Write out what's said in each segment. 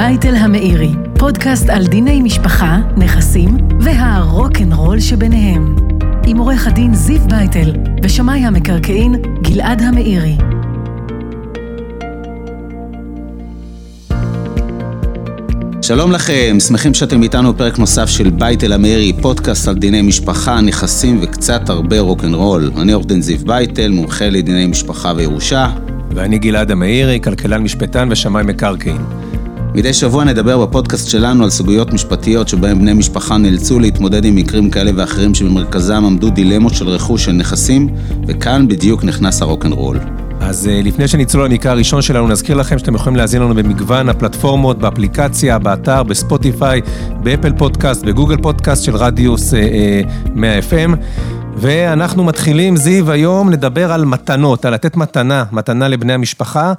אל המאירי, פודקאסט על דיני משפחה, נכסים והרוקנרול שביניהם. עם עורך הדין זיו בייטל ושמאי המקרקעין גלעד המאירי. שלום לכם, שמחים שאתם איתנו בפרק נוסף של בייטל המאירי, פודקאסט על דיני משפחה, נכסים וקצת הרבה רוקנרול. אני עורך דין זיו בייטל, מומחה לדיני משפחה וירושה. ואני גלעד המאירי, כלכלן משפטן ושמאי מקרקעין. מדי שבוע נדבר בפודקאסט שלנו על סוגיות משפטיות שבהן בני משפחה נאלצו להתמודד עם מקרים כאלה ואחרים שבמרכזם עמדו דילמות של רכוש של נכסים, וכאן בדיוק נכנס הרוקנרול. אז אה, לפני שנצלול למקרה הראשון שלנו, נזכיר לכם שאתם יכולים להזין לנו במגוון הפלטפורמות, באפליקציה, באתר, בספוטיפיי, באפל פודקאסט, בגוגל פודקאסט של רדיוס 100 אה, FM. אה, ואנחנו מתחילים, זיו, היום לדבר על מתנות, על לתת מתנה, מתנה לבני המשפחה.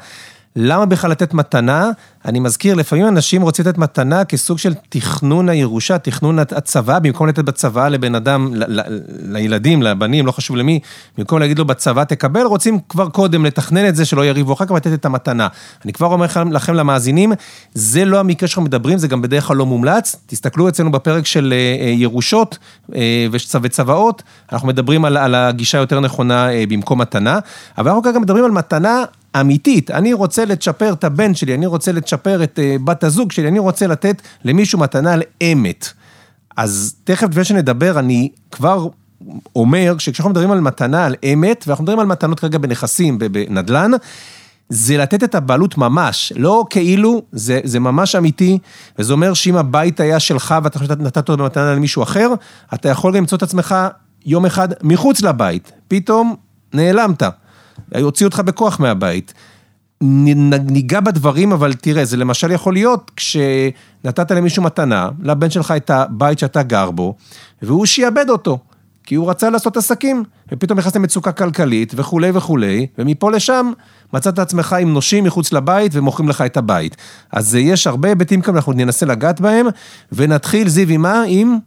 למה בכלל לתת מתנה? אני מזכיר, לפעמים אנשים רוצים לתת מתנה כסוג של תכנון הירושה, תכנון הצבא, במקום לתת בצבא לבן אדם, ל- ל- לילדים, לבנים, לא חשוב למי, במקום להגיד לו בצבא תקבל, רוצים כבר קודם לתכנן את זה, שלא יריבו אחר כך ולתת את המתנה. אני כבר אומר לכם למאזינים, זה לא המקרה שאנחנו מדברים, זה גם בדרך כלל לא מומלץ. תסתכלו אצלנו בפרק של אה, אה, ירושות אה, וצוואות, אנחנו מדברים על, על הגישה היותר נכונה במקום מתנה, אבל אנחנו כרגע מדברים על מתנה אמיתית, אני רוצה לצ'פר את הבן שלי, אני רוצה לצ'פר את uh, בת הזוג שלי, אני רוצה לתת למישהו מתנה על אמת. אז תכף לפני שנדבר, אני כבר אומר שכשאנחנו מדברים על מתנה על אמת, ואנחנו מדברים על מתנות כרגע בנכסים, בנדל"ן, זה לתת את הבעלות ממש, לא כאילו, זה, זה ממש אמיתי, וזה אומר שאם הבית היה שלך ואתה חושב שנתת אותו במתנה למישהו אחר, אתה יכול למצוא את עצמך יום אחד מחוץ לבית, פתאום נעלמת. הוציאו אותך בכוח מהבית. ניגע בדברים, אבל תראה, זה למשל יכול להיות כשנתת למישהו מתנה, לבן שלך את הבית שאתה גר בו, והוא שיעבד אותו, כי הוא רצה לעשות עסקים, ופתאום נכנס למצוקה כלכלית וכולי וכולי, ומפה לשם מצאת עצמך עם נושים מחוץ לבית ומוכרים לך את הבית. אז יש הרבה היבטים כאן, אנחנו ננסה לגעת בהם, ונתחיל, זיו, עם מה? עם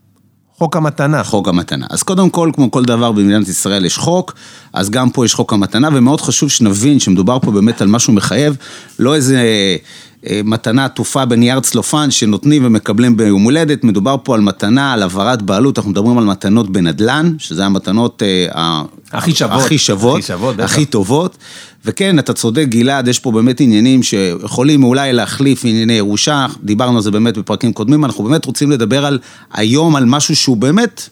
חוק המתנה. חוק המתנה. אז קודם כל, כמו כל דבר במדינת ישראל יש חוק, אז גם פה יש חוק המתנה, ומאוד חשוב שנבין שמדובר פה באמת על משהו מחייב, לא איזה מתנה עטופה בנייר צלופן שנותנים ומקבלים ביום הולדת, מדובר פה על מתנה, על העברת בעלות, אנחנו מדברים על מתנות בנדל"ן, שזה המתנות אה, הכי שוות, הכי שוות, הכי, שוות, הכי טובות. וכן, אתה צודק, גלעד, יש פה באמת עניינים שיכולים אולי להחליף ענייני ירושה, דיברנו על זה באמת בפרקים קודמים, אנחנו באמת רוצים לדבר על היום על משהו שהוא באמת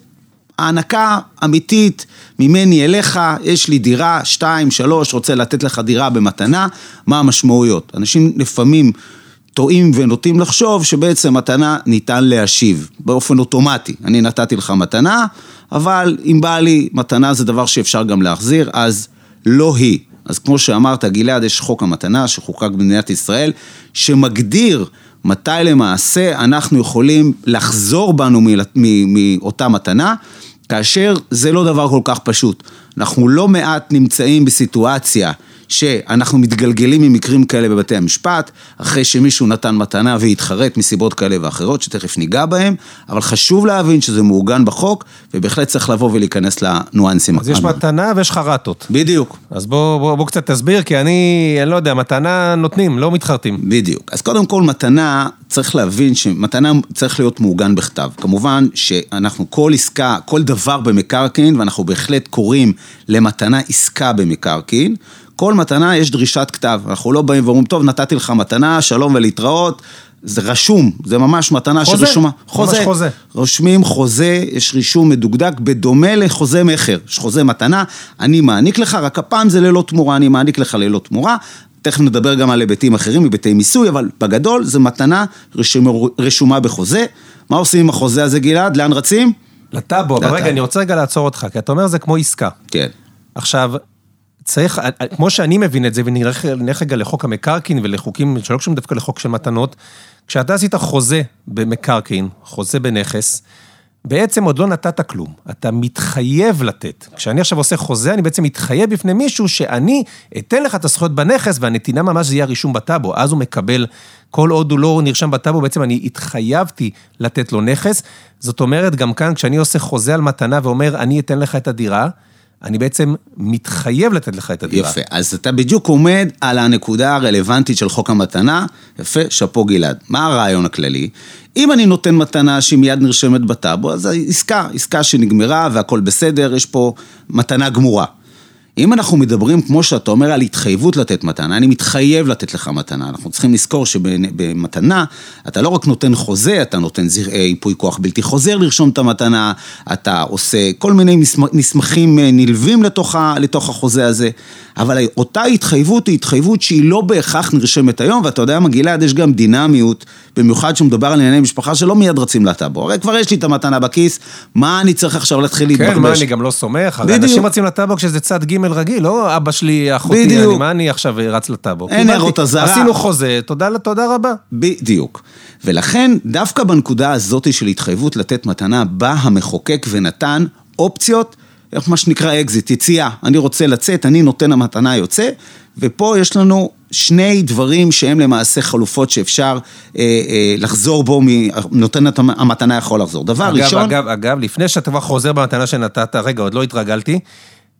הענקה אמיתית ממני אליך, יש לי דירה, שתיים, שלוש, רוצה לתת לך דירה במתנה, מה המשמעויות? אנשים לפעמים טועים ונוטים לחשוב שבעצם מתנה ניתן להשיב באופן אוטומטי. אני נתתי לך מתנה, אבל אם בא לי מתנה זה דבר שאפשר גם להחזיר, אז לא היא. אז כמו שאמרת, גלעד, יש חוק המתנה שחוקק במדינת ישראל, שמגדיר מתי למעשה אנחנו יכולים לחזור בנו מאותה מתנה, כאשר זה לא דבר כל כך פשוט. אנחנו לא מעט נמצאים בסיטואציה שאנחנו מתגלגלים ממקרים כאלה בבתי המשפט, אחרי שמישהו נתן מתנה והתחרט מסיבות כאלה ואחרות, שתכף ניגע בהם, אבל חשוב להבין שזה מעוגן בחוק, ובהחלט צריך לבוא ולהיכנס לניואנסים. אז יש מתנה ויש חרטות. בדיוק. אז בוא, בוא, בוא קצת תסביר, כי אני, אני לא יודע, מתנה נותנים, לא מתחרטים. בדיוק. אז קודם כל, מתנה, צריך להבין שמתנה צריך להיות מעוגן בכתב. כמובן שאנחנו כל עסקה, כל דבר במקרקעין, ואנחנו בהחלט קוראים למתנה עסקה במקרקעין, כל מתנה יש דרישת כתב, אנחנו לא באים ואומרים, טוב, נתתי לך מתנה, שלום ולהתראות, זה רשום, זה ממש מתנה חוזה, שרשומה. חוזה, ממש חוזה. רושמים חוזה, יש רישום מדוקדק, בדומה לחוזה מכר. יש חוזה מתנה, אני מעניק לך, רק הפעם זה ללא תמורה, אני מעניק לך ללא תמורה. תכף נדבר גם על היבטים אחרים, היבטי מיסוי, אבל בגדול זה מתנה רשומה, רשומה בחוזה. מה עושים עם החוזה הזה, גלעד? לאן רצים? לטאבו, אבל רגע, אני רוצה רגע לעצור אותך, כי אתה אומר זה כמו עסקה. כן. עכשיו, צריך, כמו שאני מבין את זה, ונלך רגע לחוק המקרקעין ולחוקים שלא קשורים דווקא לחוק של מתנות, כשאתה עשית חוזה במקרקעין, חוזה בנכס, בעצם עוד לא נתת כלום, אתה מתחייב לתת. כשאני עכשיו עושה חוזה, אני בעצם מתחייב בפני מישהו שאני אתן לך את הזכויות בנכס, והנתינה ממש זה יהיה הרישום בטאבו, אז הוא מקבל, כל עוד הוא לא נרשם בטאבו, בעצם אני התחייבתי לתת לו נכס. זאת אומרת, גם כאן, כשאני עושה חוזה על מתנה ואומר, אני אתן לך את הדירה, אני בעצם מתחייב לתת לך את הדירה. יפה, אז אתה בדיוק עומד על הנקודה הרלוונטית של חוק המתנה, יפה, שאפו גלעד. מה הרעיון הכללי? אם אני נותן מתנה שהיא מיד נרשמת בטאבו, אז עסקה, עסקה שנגמרה והכל בסדר, יש פה מתנה גמורה. אם אנחנו מדברים, כמו שאתה אומר, על התחייבות לתת מתנה, אני מתחייב לתת לך מתנה. אנחנו צריכים לזכור שבמתנה, אתה לא רק נותן חוזה, אתה נותן ייפוי כוח בלתי חוזר לרשום את המתנה, אתה עושה כל מיני מסמכים אה, נלווים לתוך, לתוך החוזה הזה, אבל אותה התחייבות היא התחייבות שהיא לא בהכרח נרשמת היום, ואתה יודע מה, גלעד, יש גם דינמיות, במיוחד כשמדובר על ענייני משפחה שלא מיד רצים לטאבו. הרי כבר יש לי את המתנה בכיס, מה אני צריך עכשיו להתחיל להתבחבש? כן, מה, אני גם לא סומך, הרי אנשים רצים לטאבו כשזה צד ג' רגיל, לא אבא שלי, אחותי, אני, מה אני עכשיו רץ לטאבו? אין הערות אזהרה. עשינו חוזה, תודה, תודה רבה. בדיוק. ולכן, דווקא בנקודה הזאת של התחייבות לתת מתנה, בא המחוקק ונתן אופציות איך מה שנקרא אקזיט, יציאה. אני רוצה לצאת, אני נותן המתנה יוצא, ופה יש לנו שני דברים שהם למעשה חלופות שאפשר אה, אה, לחזור בו, נותן המתנה יכול לחזור. דבר אגב, ראשון... אגב, אגב, לפני שאתה כבר חוזר במתנה שנתת, רגע, עוד לא התרגלתי.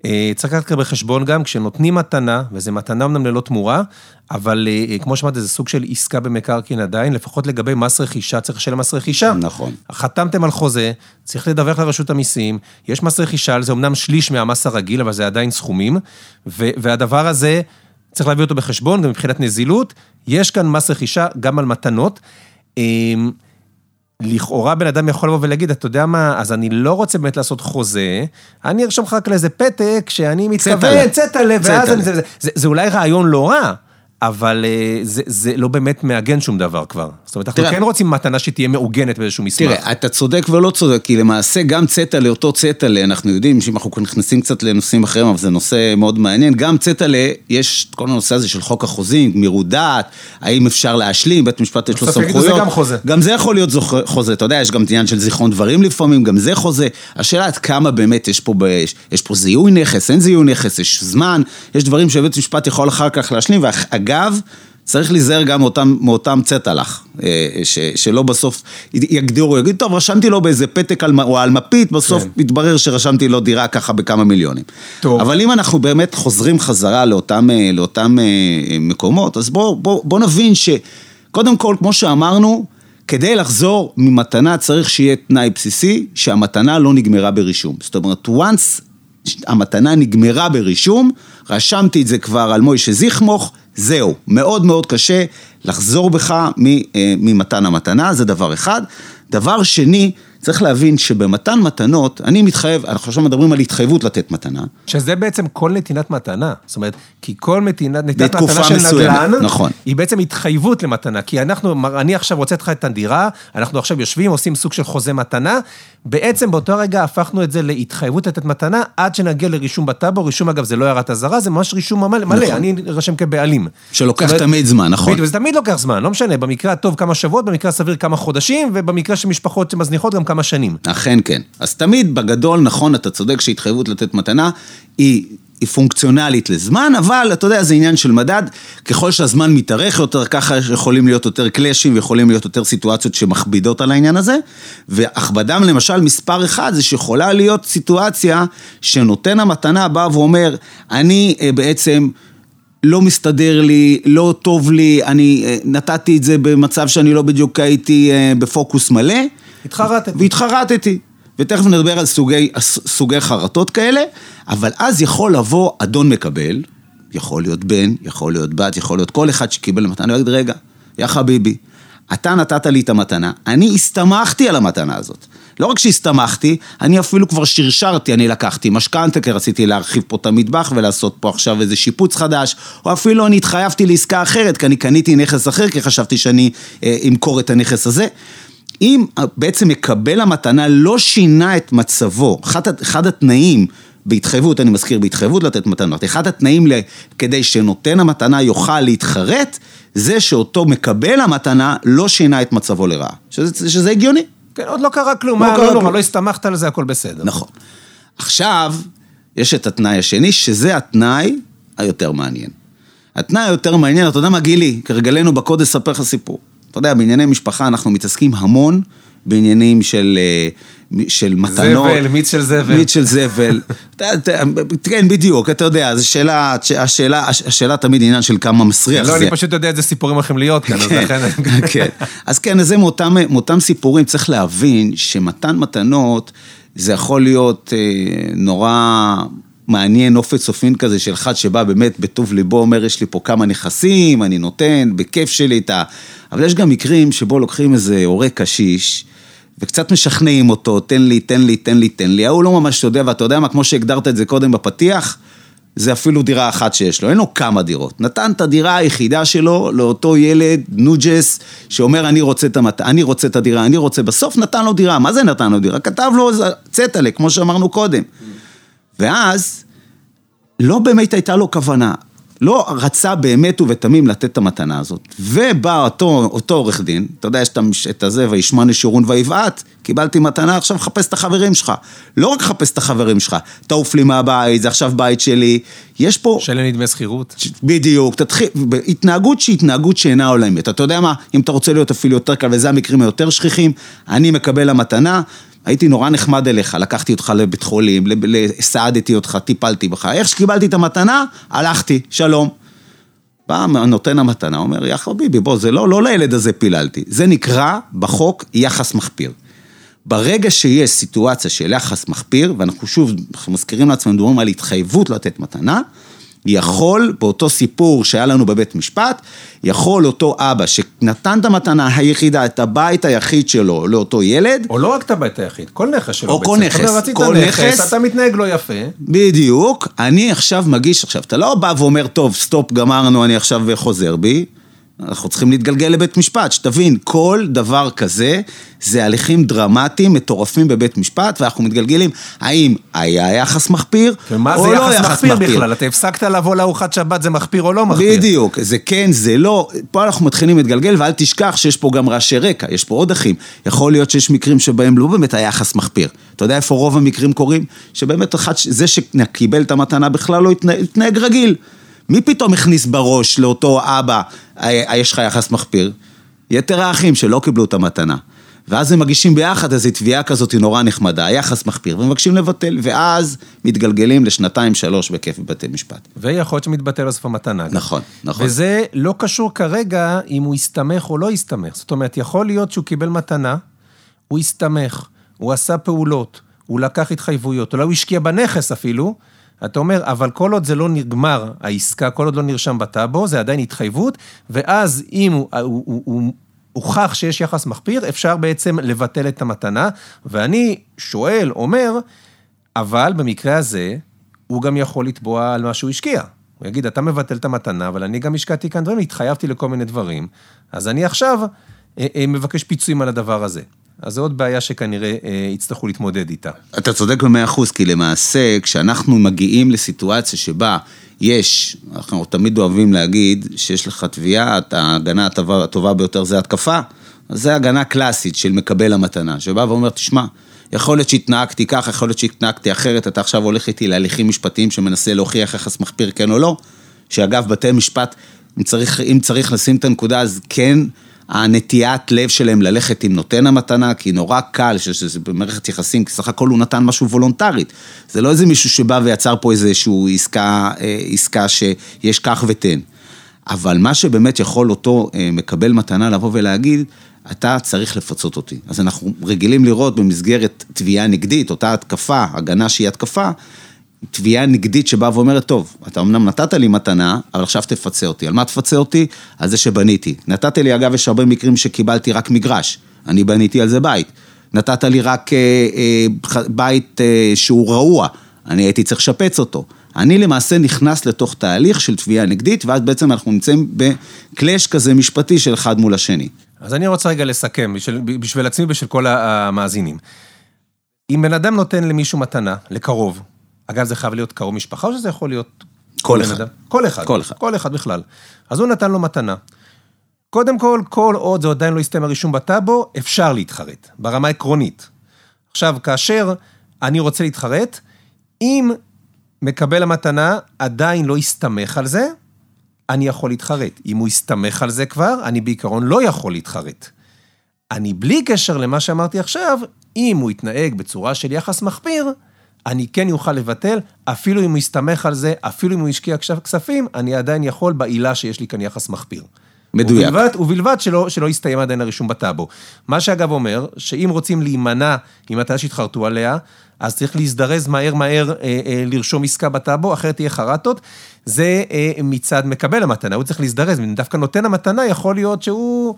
אה, צריך לקחת בחשבון גם, כשנותנים מתנה, וזו מתנה אמנם ללא תמורה, אבל אה, כמו שאמרתי, זה סוג של עסקה במקרקעין עדיין, לפחות לגבי מס רכישה, צריך לשלם מס רכישה. נכון. חתמתם על חוזה, צריך לדווח לרשות המיסים, יש מס רכישה, זה אמנם שליש מהמס הרגיל, אבל זה עדיין סכומים, והדבר הזה, צריך להביא אותו בחשבון, גם מבחינת נזילות, יש כאן מס רכישה גם על מתנות. לכאורה בן אדם יכול לבוא ולהגיד, אתה יודע מה, אז אני לא רוצה באמת לעשות חוזה, אני ארשום לך רק לאיזה פתק שאני מתכוון, צטלה, ואז אני, זה, זה, זה, זה אולי רעיון לא רע. אבל אה, זה, זה לא באמת מעגן שום דבר כבר. זאת אומרת, אנחנו תראה, כן רוצים מתנה שתהיה מעוגנת באיזשהו מסמך. תראה, אתה צודק ולא צודק, כי למעשה גם צטלה, אותו צטלה, אנחנו יודעים שאם אנחנו נכנסים קצת לנושאים אחרים, אבל זה נושא מאוד מעניין, גם צטלה, יש כל הנושא הזה של חוק החוזים, גמירות דעת, האם אפשר להשלים, בית משפט יש לו סמכויות. זה גם חוזה. גם זה יכול להיות חוזה, אתה יודע, יש גם עניין של זיכרון דברים לפעמים, גם זה חוזה. השאלה עד כמה באמת יש פה, יש, יש פה זיהוי נכס, אין זיהוי נכס, יש זמן, יש דברים שבית משפט יכול אחר כך להשלים, אגב, צריך להיזהר גם מאותם, מאותם צטלח, אה, ש, שלא בסוף יגדירו, יגיד, טוב, רשמתי לו באיזה פתק על, או על מפית, בסוף כן. מתברר שרשמתי לו דירה ככה בכמה מיליונים. טוב. אבל אם אנחנו באמת חוזרים חזרה לאותם, אה, לאותם אה, מקומות, אז בואו בוא, בוא נבין שקודם כל, כמו שאמרנו, כדי לחזור ממתנה צריך שיהיה תנאי בסיסי, שהמתנה לא נגמרה ברישום. זאת אומרת, once המתנה נגמרה ברישום, רשמתי את זה כבר על מוישה זיכמוך, זהו, מאוד מאוד קשה לחזור בך אה, ממתן המתנה, זה דבר אחד. דבר שני, צריך להבין שבמתן מתנות, אני מתחייב, אנחנו עכשיו מדברים על התחייבות לתת מתנה. שזה בעצם כל נתינת מתנה. זאת אומרת, כי כל נתינת, נתינת מתנה של נדל"ן, נכון. היא בעצם התחייבות למתנה. כי אנחנו, אני עכשיו רוצה לך את הדירה, אנחנו עכשיו יושבים, עושים סוג של חוזה מתנה, בעצם באותו רגע הפכנו את זה להתחייבות לתת מתנה, עד שנגיע לרישום בטאבו, רישום אגב זה לא הערת אזהרה, זה ממש רישום מלא, נכון. אני ארשם כבעלים. שלוקח אומרת, תמיד זמן, נכון. וזה תמיד לוקח זמן, לא משנה, במקרה הטוב כמה שבועות, במקרה הסביר כמה חודשים, ובמקרה של משפחות שמזניחות גם כמה שנים. אכן כן. אז תמיד בגדול, נכון, אתה צודק שהתחייבות לתת מתנה היא... היא פונקציונלית לזמן, אבל אתה יודע, זה עניין של מדד, ככל שהזמן מתארך יותר, ככה יכולים להיות יותר קלאשים ויכולים להיות יותר סיטואציות שמכבידות על העניין הזה, והכבדם למשל מספר אחד זה שיכולה להיות סיטואציה שנותן המתנה בא ואומר, אני אה, בעצם... לא מסתדר לי, לא טוב לי, אני אה, נתתי את זה במצב שאני לא בדיוק הייתי אה, בפוקוס מלא. התחרטתי. והתחרטתי. ותכף נדבר על סוגי, סוגי חרטות כאלה, אבל אז יכול לבוא אדון מקבל, יכול להיות בן, יכול להיות בת, יכול להיות כל אחד שקיבל מתנה, ויגיד, רגע, יא חביבי, אתה נתת לי את המתנה, אני הסתמכתי על המתנה הזאת. לא רק שהסתמכתי, אני אפילו כבר שרשרתי, אני לקחתי משכנתה, כי רציתי להרחיב פה את המטבח ולעשות פה עכשיו איזה שיפוץ חדש, או אפילו אני התחייבתי לעסקה אחרת, כי אני קניתי נכס אחר, כי חשבתי שאני אה, אמכור את הנכס הזה. אם בעצם מקבל המתנה לא שינה את מצבו, אחד, אחד התנאים בהתחייבות, אני מזכיר, בהתחייבות לתת מתנות. אחד התנאים ל... כדי שנותן המתנה יוכל להתחרט, זה שאותו מקבל המתנה לא שינה את מצבו לרעה. שזה, שזה הגיוני. כן, עוד לא קרה כלום, לא מה, קרה לא נורא, כלום. לא הסתמכת על זה, הכל בסדר. נכון. עכשיו, יש את התנאי השני, שזה התנאי היותר מעניין. התנאי היותר מעניין, אתה יודע מה, גילי, כרגלנו בקודש אספר לך סיפור. אתה יודע, בענייני משפחה אנחנו מתעסקים המון בעניינים של, אה, של מתנות. זבל, מיץ של זבל. מיץ של זבל. כן, בדיוק, אתה יודע, זו שאלה, השאלה, השאלה תמיד עניין של כמה מסריח לא, זה. אני פשוט יודע איזה סיפורים הולכים להיות כאן, אז כן, לכן... כן. אז כן, אז זה מאותם, מאותם סיפורים, צריך להבין שמתן מתנות, זה יכול להיות אה, נורא מעניין, נופת צופין כזה של אחד שבא באמת בטוב ליבו, אומר, יש לי פה כמה נכסים, אני נותן, בכיף שלי את ה... אבל יש גם מקרים שבו לוקחים איזה הורה קשיש, וקצת משכנעים אותו, תן לי, תן לי, תן לי, תן לי. ההוא לא ממש יודע, ואתה יודע מה, כמו שהגדרת את זה קודם בפתיח, זה אפילו דירה אחת שיש לו, אין לו כמה דירות. נתן את הדירה היחידה שלו לאותו ילד, נוג'ס, שאומר אני רוצה את, המת... אני רוצה את הדירה, אני רוצה, בסוף נתן לו דירה, מה זה נתן לו דירה? כתב לו איזה צטלה, כמו שאמרנו קודם. ואז, לא באמת הייתה לו כוונה. לא רצה באמת ובתמים לתת את המתנה הזאת. ובא אותו, אותו עורך דין, אתה יודע, יש את הזה, וישמע נשורון ויבעט, קיבלתי מתנה, עכשיו חפש את החברים שלך. לא רק חפש את החברים שלך, תעוף לי מהבית, זה עכשיו בית שלי. יש פה... שלם לי דמי שכירות. בדיוק, תתחיל, התנהגות שהיא התנהגות שאינה עולמית. אתה יודע מה, אם אתה רוצה להיות אפילו יותר קל, וזה המקרים היותר שכיחים, אני מקבל המתנה, הייתי נורא נחמד אליך, לקחתי אותך לבית חולים, סעדתי אותך, טיפלתי בך, איך שקיבלתי את המתנה, הלכתי, שלום. בא נותן המתנה, אומר, יא חביבי, בוא, זה לא, לא לילד הזה פיללתי. זה נקרא בחוק יחס מחפיר. ברגע שיש סיטואציה של יחס מחפיר, ואנחנו שוב, אנחנו מזכירים לעצמנו, מדברים על התחייבות לתת מתנה, יכול, באותו סיפור שהיה לנו בבית משפט, יכול אותו אבא שנתן את המתנה היחידה, את הבית היחיד שלו לאותו ילד, או לא רק את הבית היחיד, כל נכס שלו. או. כל נכס, כל נכס, נכס. אתה מתנהג לא יפה. בדיוק, אני עכשיו מגיש, עכשיו, אתה לא בא ואומר, טוב, סטופ, גמרנו, אני עכשיו חוזר בי. אנחנו צריכים להתגלגל לבית משפט, שתבין, כל דבר כזה זה הליכים דרמטיים, מטורפים בבית משפט, ואנחנו מתגלגלים, האם היה יחס מחפיר, ומה או זה לא יחס מחפיר בכלל? אתה הפסקת לבוא לארוחת שבת, זה מחפיר או לא מחפיר? בדיוק, זה כן, זה לא, פה אנחנו מתחילים להתגלגל, ואל תשכח שיש פה גם רעשי רקע, יש פה עוד אחים. יכול להיות שיש מקרים שבהם לא באמת היה יחס מחפיר. אתה יודע איפה רוב המקרים קורים? שבאמת אחד, זה שקיבל את המתנה בכלל לא התנהג רגיל. מי פתאום הכניס בראש לאותו אבא, "אה, יש לך יחס מחפיר? יתר האחים שלא קיבלו את המתנה. ואז הם מגישים ביחד איזו תביעה כזאת נורא נחמדה, יחס מחפיר, ומבקשים לבטל, ואז מתגלגלים לשנתיים שלוש בכיף בבתי משפט. ויכול להיות שמתבטל בסוף המתנה. נכון, נכון. וזה לא קשור כרגע אם הוא הסתמך או לא הסתמך. זאת אומרת, יכול להיות שהוא קיבל מתנה, הוא הסתמך, הוא עשה פעולות, הוא לקח התחייבויות, אולי הוא השקיע בנכס אפילו. אתה אומר, אבל כל עוד זה לא נגמר, העסקה, כל עוד לא נרשם בטאבו, זה עדיין התחייבות, ואז אם הוא, הוא, הוא, הוא הוכח שיש יחס מחפיר, אפשר בעצם לבטל את המתנה. ואני שואל, אומר, אבל במקרה הזה, הוא גם יכול לתבוע על מה שהוא השקיע. הוא יגיד, אתה מבטל את המתנה, אבל אני גם השקעתי כאן דברים, התחייבתי לכל מיני דברים, אז אני עכשיו אה, אה, מבקש פיצויים על הדבר הזה. אז זו עוד בעיה שכנראה אה, יצטרכו להתמודד איתה. אתה צודק במאה אחוז, כי למעשה, כשאנחנו מגיעים לסיטואציה שבה יש, אנחנו תמיד אוהבים להגיד שיש לך תביעה, ההגנה הטובה, הטובה ביותר זה התקפה, אז זה הגנה קלאסית של מקבל המתנה, שבא ואומר, תשמע, יכול להיות שהתנהגתי כך, יכול להיות שהתנהגתי אחרת, אתה עכשיו הולך איתי להליכים משפטיים שמנסה להוכיח יחס מחפיר כן או לא, שאגב, בתי משפט, אם צריך, אם צריך לשים את הנקודה, אז כן, הנטיית לב שלהם ללכת עם נותן המתנה, כי נורא קל, שזה במערכת יחסים, כי סך הכל הוא נתן משהו וולונטרית. זה לא איזה מישהו שבא ויצר פה איזושהי עסקה, אה, עסקה שיש כך ותן. אבל מה שבאמת יכול אותו אה, מקבל מתנה לבוא ולהגיד, אתה צריך לפצות אותי. אז אנחנו רגילים לראות במסגרת תביעה נגדית, אותה התקפה, הגנה שהיא התקפה, תביעה נגדית שבאה ואומרת, טוב, אתה אמנם נתת לי מתנה, אבל עכשיו תפצה אותי. על מה תפצה אותי? על זה שבניתי. נתת לי, אגב, יש הרבה מקרים שקיבלתי רק מגרש. אני בניתי על זה בית. נתת לי רק אה, אה, בית אה, שהוא רעוע, אני הייתי צריך לשפץ אותו. אני למעשה נכנס לתוך תהליך של תביעה נגדית, ואז בעצם אנחנו נמצאים בקלאש כזה משפטי של אחד מול השני. אז אני רוצה רגע לסכם, בשביל, בשביל עצמי ובשביל כל המאזינים. אם בן אדם נותן למישהו מתנה, לקרוב, אגב, זה חייב להיות קרוב משפחה, או שזה יכול להיות... כל אחד. כל אחד. כל אחד. כל אחד בכלל. אז הוא נתן לו מתנה. קודם כל, כל עוד זה עדיין לא הסתיים הרישום בטאבו, אפשר להתחרט, ברמה עקרונית. עכשיו, כאשר אני רוצה להתחרט, אם מקבל המתנה עדיין לא הסתמך על זה, אני יכול להתחרט. אם הוא הסתמך על זה כבר, אני בעיקרון לא יכול להתחרט. אני בלי קשר למה שאמרתי עכשיו, אם הוא יתנהג בצורה של יחס מחפיר, אני כן יוכל לבטל, אפילו אם הוא יסתמך על זה, אפילו אם הוא השקיע כספים, אני עדיין יכול בעילה שיש לי כאן יחס מחפיר. מדויק. ובלבד, ובלבד שלא, שלא יסתיים עדיין הרישום בטאבו. מה שאגב אומר, שאם רוצים להימנע ממתנה שהתחרטו עליה, אז צריך להזדרז מהר מהר אה, אה, לרשום עסקה בטאבו, אחרת תהיה חרטות. זה אה, מצד מקבל המתנה, הוא צריך להזדרז, דווקא נותן המתנה יכול להיות שהוא...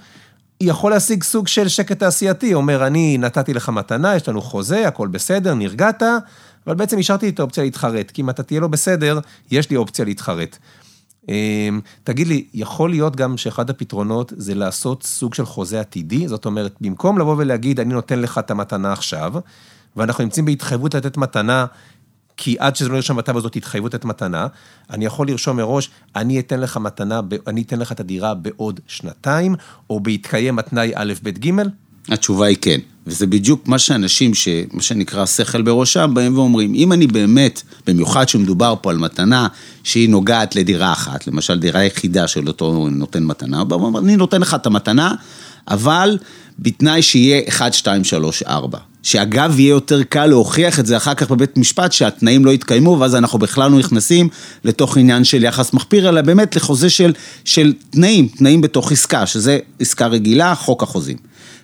יכול להשיג סוג של שקט תעשייתי, אומר, אני נתתי לך מתנה, יש לנו חוזה, הכל בסדר, נרגעת, אבל בעצם השארתי את האופציה להתחרט, כי אם אתה תהיה לא בסדר, יש לי אופציה להתחרט. אמ, תגיד לי, יכול להיות גם שאחד הפתרונות זה לעשות סוג של חוזה עתידי? זאת אומרת, במקום לבוא ולהגיד, אני נותן לך את המתנה עכשיו, ואנחנו נמצאים בהתחייבות לתת מתנה, כי עד שזה לא ירשום בטאבו הזאת התחייבות לתת מתנה, אני יכול לרשום מראש, אני אתן לך מתנה, אני אתן לך את הדירה בעוד שנתיים, או בהתקיים התנאי א', ב', ג'? התשובה היא כן. וזה בדיוק מה שאנשים, ש... מה שנקרא שכל בראשם, באים ואומרים, אם אני באמת, במיוחד שמדובר פה על מתנה שהיא נוגעת לדירה אחת, למשל דירה יחידה של אותו נותן מתנה, הוא בא ואומר, אני נותן לך את המתנה, אבל בתנאי שיהיה 1, 2, 3, 4. שאגב, יהיה יותר קל להוכיח את זה אחר כך בבית משפט, שהתנאים לא יתקיימו, ואז אנחנו בכלל לא נכנסים לתוך עניין של יחס מחפיר, אלא באמת לחוזה של, של תנאים, תנאים בתוך עסקה, שזה עסקה רגילה, חוק החוזים.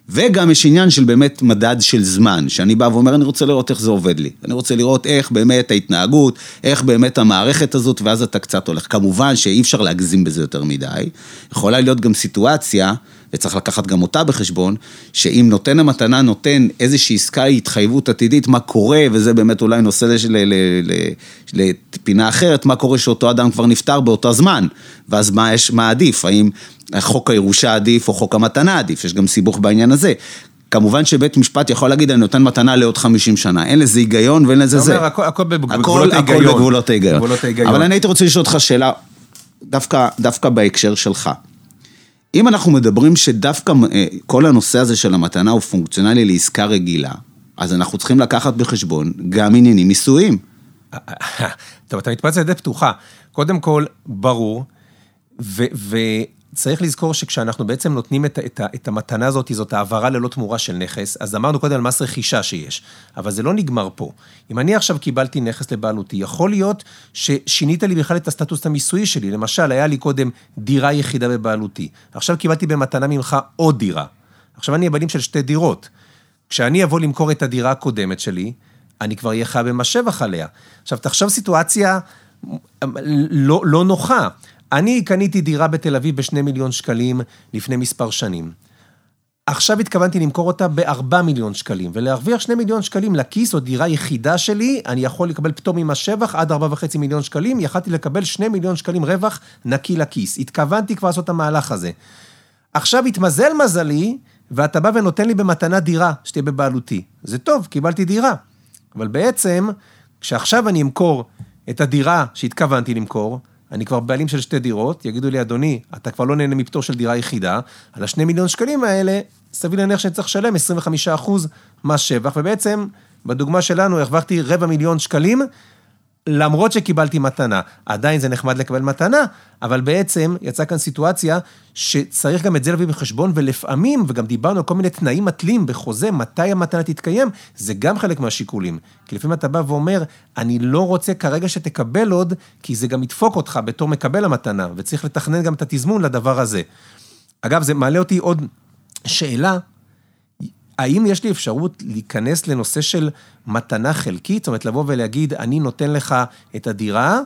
וגם יש עניין של באמת מדד של זמן, שאני בא ואומר, אני רוצה לראות איך זה עובד לי. אני רוצה לראות איך באמת ההתנהגות, איך באמת המערכת הזאת, ואז אתה קצת הולך. כמובן שאי אפשר להגזים בזה יותר מדי. יכולה להיות גם סיטואציה, וצריך לקחת גם אותה בחשבון, שאם נותן המתנה נותן איזושהי עסקה התחייבות עתידית, מה קורה, וזה באמת אולי נושא לפינה אחרת, מה קורה שאותו אדם כבר נפטר באותו זמן, ואז מה, יש, מה עדיף, האם חוק הירושה עדיף או חוק המתנה עדיף, יש גם סיבוך בעניין הזה. כמובן שבית משפט יכול להגיד, אני נותן מתנה לעוד 50 שנה, אין לזה היגיון ואין לזה זה. אומר, הכל- הכל בגבולות הכל, ההיגיון. הכל בגבולות ההיגיון. אבל אני הייתי רוצה לשאול אותך שאלה, דווקא, דווקא בהקשר שלך. אם אנחנו מדברים שדווקא אה, כל הנושא הזה של המתנה הוא פונקציונלי לעסקה רגילה, אז אנחנו צריכים לקחת בחשבון גם עניינים מיסויים. טוב, אתה מתפרץ לדלת פתוחה. קודם כל, ברור, ו- וצריך לזכור שכשאנחנו בעצם נותנים את, את, את המתנה הזאת, זאת העברה ללא תמורה של נכס, אז אמרנו קודם על מס רכישה שיש, אבל זה לא נגמר פה. אם אני עכשיו קיבלתי נכס לבעלותי, יכול להיות ששינית לי בכלל את הסטטוס המיסויי שלי. למשל, היה לי קודם דירה יחידה בבעלותי, עכשיו קיבלתי במתנה ממך עוד דירה. עכשיו אני הבעלים של שתי דירות. כשאני אבוא למכור את הדירה הקודמת שלי, אני כבר אהיה חייב במס שבח עליה. עכשיו, תחשוב סיטואציה לא, לא נוחה. אני קניתי דירה בתל אביב בשני מיליון שקלים לפני מספר שנים. עכשיו התכוונתי למכור אותה ב-4 מיליון שקלים, ולהרוויח 2 מיליון שקלים לכיס או דירה יחידה שלי, אני יכול לקבל פטור ממס שבח עד 4.5 מיליון שקלים, יכלתי לקבל 2 מיליון שקלים רווח נקי לכיס. התכוונתי כבר לעשות את המהלך הזה. עכשיו התמזל מזלי, ואתה בא ונותן לי במתנה דירה שתהיה בבעלותי. זה טוב, קיבלתי דירה. אבל בעצם, כשעכשיו אני אמכור את הדירה שהתכוונתי למכור, אני כבר בעלים של שתי דירות, יגידו לי, אדוני, אתה כבר לא נהנה מפטור של דירה יחידה, על השני מיליון שקלים האלה, סביר להניח שאני צריך לשלם 25% מס שבח, ובעצם, בדוגמה שלנו, הרווחתי רבע מיליון שקלים, למרות שקיבלתי מתנה. עדיין זה נחמד לקבל מתנה, אבל בעצם יצאה כאן סיטואציה שצריך גם את זה להביא בחשבון, ולפעמים, וגם דיברנו על כל מיני תנאים מתלים בחוזה, מתי המתנה תתקיים, זה גם חלק מהשיקולים. כי לפעמים אתה בא ואומר, אני לא רוצה כרגע שתקבל עוד, כי זה גם ידפוק אותך בתור מקבל המתנה, וצריך לתכנן גם את התזמון לדבר הזה. אגב, זה מעלה אותי עוד שאלה, האם יש לי אפשרות להיכנס לנושא של מתנה חלקית? זאת אומרת, לבוא ולהגיד, אני נותן לך את הדירה,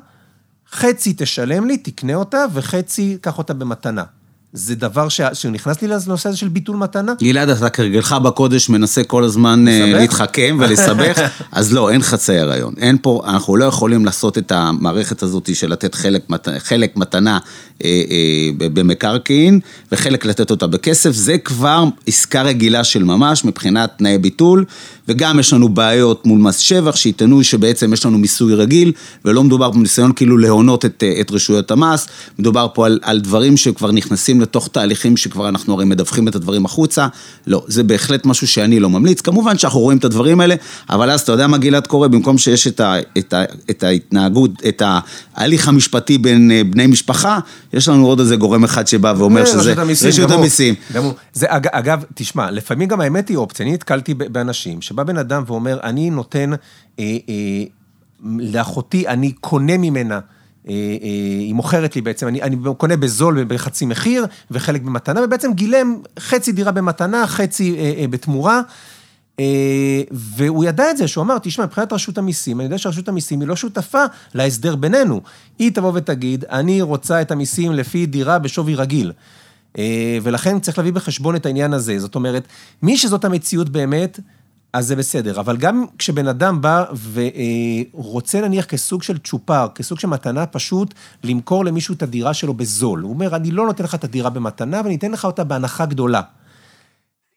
חצי תשלם לי, תקנה אותה, וחצי, קח אותה במתנה. זה דבר ש... שנכנס לי לנושא הזה של ביטול מתנה. גלעד, אתה כרגלך בקודש מנסה כל הזמן אה, לסבך? להתחכם ולסבך, אז לא, אין חצי הריון. אין פה, אנחנו לא יכולים לעשות את המערכת הזאת של לתת חלק, מת- חלק מתנה במקרקעין, וחלק לתת אותה בכסף, זה כבר עסקה רגילה של ממש מבחינת תנאי ביטול, וגם יש לנו בעיות מול מס שבח, שיטענו שבעצם יש לנו מיסוי רגיל, ולא מדובר בניסיון כאילו להונות את, אה, את רשויות המס, מדובר פה על, על דברים שכבר נכנסים לתוך תהליכים שכבר אנחנו הרי מדווחים את הדברים החוצה, לא, זה בהחלט משהו שאני לא ממליץ, כמובן שאנחנו רואים את הדברים האלה, אבל אז אתה יודע מה גלעד קורה, במקום שיש את, ה, את, ה, את ההתנהגות, את ההליך המשפטי בין אה, בני משפחה, יש לנו עוד איזה גורם אחד שבא ואומר שזה רשות המיסים. אגב, תשמע, לפעמים גם האמת היא אופציה, אני נתקלתי באנשים, שבא בן אדם ואומר, אני נותן אה, אה, לאחותי, אני קונה ממנה. אה, אה, היא מוכרת לי בעצם, אני, אני קונה בזול בחצי מחיר וחלק במתנה, ובעצם גילם חצי דירה במתנה, חצי אה, אה, בתמורה. אה, והוא ידע את זה, שהוא אמר, תשמע, מבחינת רשות המיסים, אני יודע שרשות המיסים היא לא שותפה להסדר בינינו. היא תבוא ותגיד, אני רוצה את המיסים לפי דירה בשווי רגיל. אה, ולכן צריך להביא בחשבון את העניין הזה. זאת אומרת, מי שזאת המציאות באמת, אז זה בסדר. אבל גם כשבן אדם בא ורוצה נניח כסוג של צ'ופר, כסוג של מתנה, פשוט למכור למישהו את הדירה שלו בזול. הוא אומר, אני לא נותן לך את הדירה במתנה, ואני אתן לך אותה בהנחה גדולה.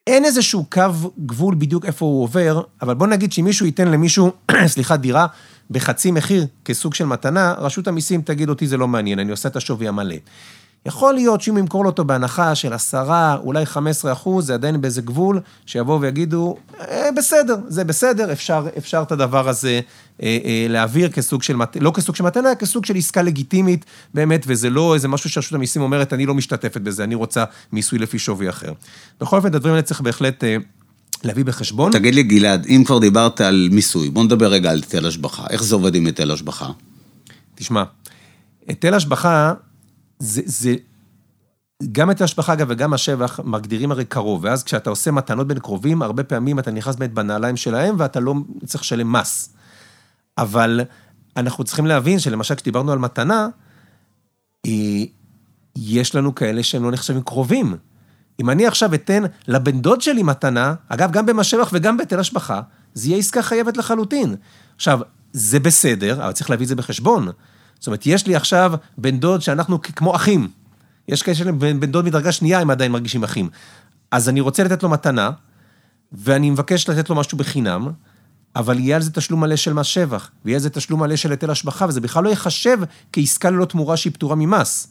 אין איזשהו קו גבול בדיוק איפה הוא עובר, אבל בוא נגיד שאם מישהו ייתן למישהו, סליחה, דירה בחצי מחיר כסוג של מתנה, רשות המיסים תגיד אותי זה לא מעניין, אני עושה את השווי המלא. יכול להיות שאם ימכור לו אותו בהנחה של עשרה, אולי 15 אחוז, זה עדיין באיזה גבול, שיבואו ויגידו, אה, בסדר, זה בסדר, אפשר, אפשר את הדבר הזה אה, אה, להעביר כסוג של, מת- לא כסוג של מתנה, כסוג של עסקה לגיטימית, באמת, וזה לא איזה משהו שרשות המיסים אומרת, אני לא משתתפת בזה, אני רוצה מיסוי לפי שווי אחר. בכל אופן, את הדברים האלה צריך בהחלט אה, להביא בחשבון. תגיד לי גלעד, אם כבר דיברת על מיסוי, בוא נדבר רגע על היטל השבחה. איך זה עובד עם היטל השבחה? תשמע, היטל השבחה, זה, זה, גם היטל השבחה, אגב, וגם השבח, מגדירים הרי קרוב, ואז כשאתה עושה מתנות בין קרובים, הרבה פעמים אתה נכנס באמת בנעליים שלהם, ואתה לא צריך לשלם מס. אבל אנחנו צריכים להבין שלמשל, כשדיברנו על מתנה, אה, יש לנו כאלה שהם לא נחשבים קרובים. אם אני עכשיו אתן לבן דוד שלי מתנה, אגב, גם במס שבח וגם בהיטל השבחה, זה יהיה עסקה חייבת לחלוטין. עכשיו, זה בסדר, אבל צריך להביא את זה בחשבון. זאת אומרת, יש לי עכשיו בן דוד שאנחנו כמו אחים. יש כאלה שלהם בן בן דוד מדרגה שנייה, הם עדיין מרגישים אחים. אז אני רוצה לתת לו מתנה, ואני מבקש לתת לו משהו בחינם, אבל יהיה על זה תשלום מלא של מס שבח, ויהיה על זה תשלום מלא של היטל השבחה, וזה בכלל לא ייחשב כעסקה ללא תמורה שהיא פטורה ממס.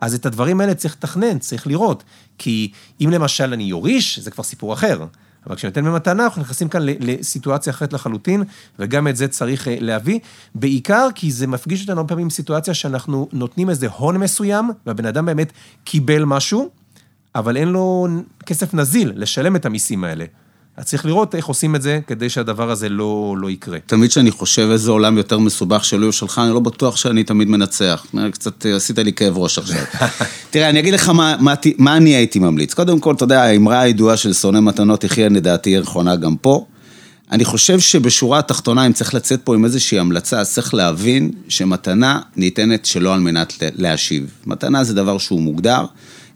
אז את הדברים האלה צריך לתכנן, צריך לראות. כי אם למשל אני יוריש, זה כבר סיפור אחר. אבל כשאני נותן במתנה, אנחנו נכנסים כאן לסיטואציה אחרת לחלוטין, וגם את זה צריך אה, להביא. בעיקר כי זה מפגיש אותנו הרבה פעמים סיטואציה שאנחנו נותנים איזה הון מסוים, והבן אדם באמת קיבל משהו, אבל אין לו כסף נזיל לשלם את המיסים האלה. אז צריך לראות איך עושים את זה כדי שהדבר הזה לא, לא יקרה. תמיד כשאני חושב איזה עולם יותר מסובך שלי או שלך, אני לא בטוח שאני תמיד מנצח. קצת אה, עשית לי כאב ראש עכשיו. תראה, אני אגיד לך מה, מה, מה אני הייתי ממליץ. קודם כל, אתה יודע, האמרה הידועה של שונא מתנות יחיה, לדעתי, היא נכונה גם פה. אני חושב שבשורה התחתונה, אם צריך לצאת פה עם איזושהי המלצה, אז צריך להבין שמתנה ניתנת שלא על מנת להשיב. מתנה זה דבר שהוא מוגדר.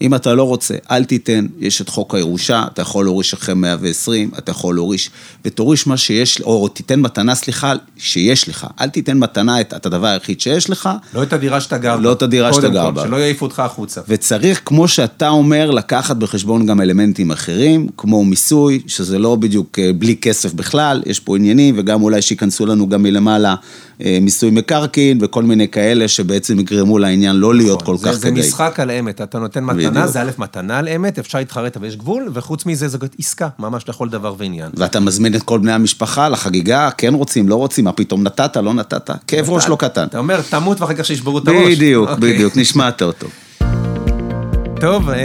אם אתה לא רוצה, אל תיתן, יש את חוק הירושה, אתה יכול להוריש אחרי 120, אתה יכול להוריש, ותוריש מה שיש, או תיתן מתנה, סליחה, שיש לך. אל תיתן מתנה את, את הדבר היחיד שיש לך. לא את הדירה שאתה גר בה. לא את הדירה שאתה גר בה. שלא יעיפו אותך החוצה. וצריך, כמו שאתה אומר, לקחת בחשבון גם אלמנטים אחרים, כמו מיסוי, שזה לא בדיוק אה, בלי כסף בכלל, יש פה עניינים, וגם אולי שייכנסו לנו גם מלמעלה מיסוי מקרקעין, וכל מיני כאלה שבעצם יגרמו לעניין לא להיות כל נכון. זה, כך זה כדאי. משחק על אמת, אתה נותן מתנה, בדיוק. זה א', מתנה על אמת, אפשר להתחרט, אבל יש גבול, וחוץ מזה זו עסקה, ממש לכל דבר ועניין. ואתה מזמין את כל בני המשפחה לחגיגה, כן רוצים, לא רוצים, מה פתאום נתת, לא נתת, כאב ראש לא קטן. אתה אומר, תמות ואחר כך שישברו את הראש. בדיוק, אוקיי. בדיוק, נשמעת אותו. טוב, אה,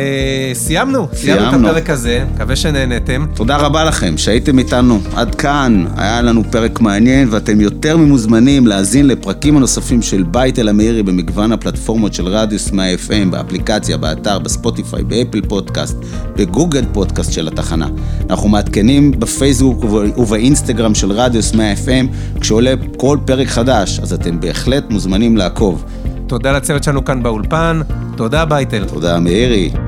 סיימנו, סיימנו את סיימנו. הפרק הזה, מקווה שנהנתם. תודה רבה לכם שהייתם איתנו עד כאן, היה לנו פרק מעניין ואתם יותר ממוזמנים להאזין לפרקים הנוספים של בית אל המאירי במגוון הפלטפורמות של רדיוס 100 FM, באפליקציה, באתר, בספוטיפיי, באפל פודקאסט, בגוגל פודקאסט של התחנה. אנחנו מעדכנים בפייסבוק וב- ובאינסטגרם של רדיוס 100 FM כשעולה כל פרק חדש, אז אתם בהחלט מוזמנים לעקוב. תודה לצוות שלנו כאן באולפן, תודה בייטל. תודה מאירי.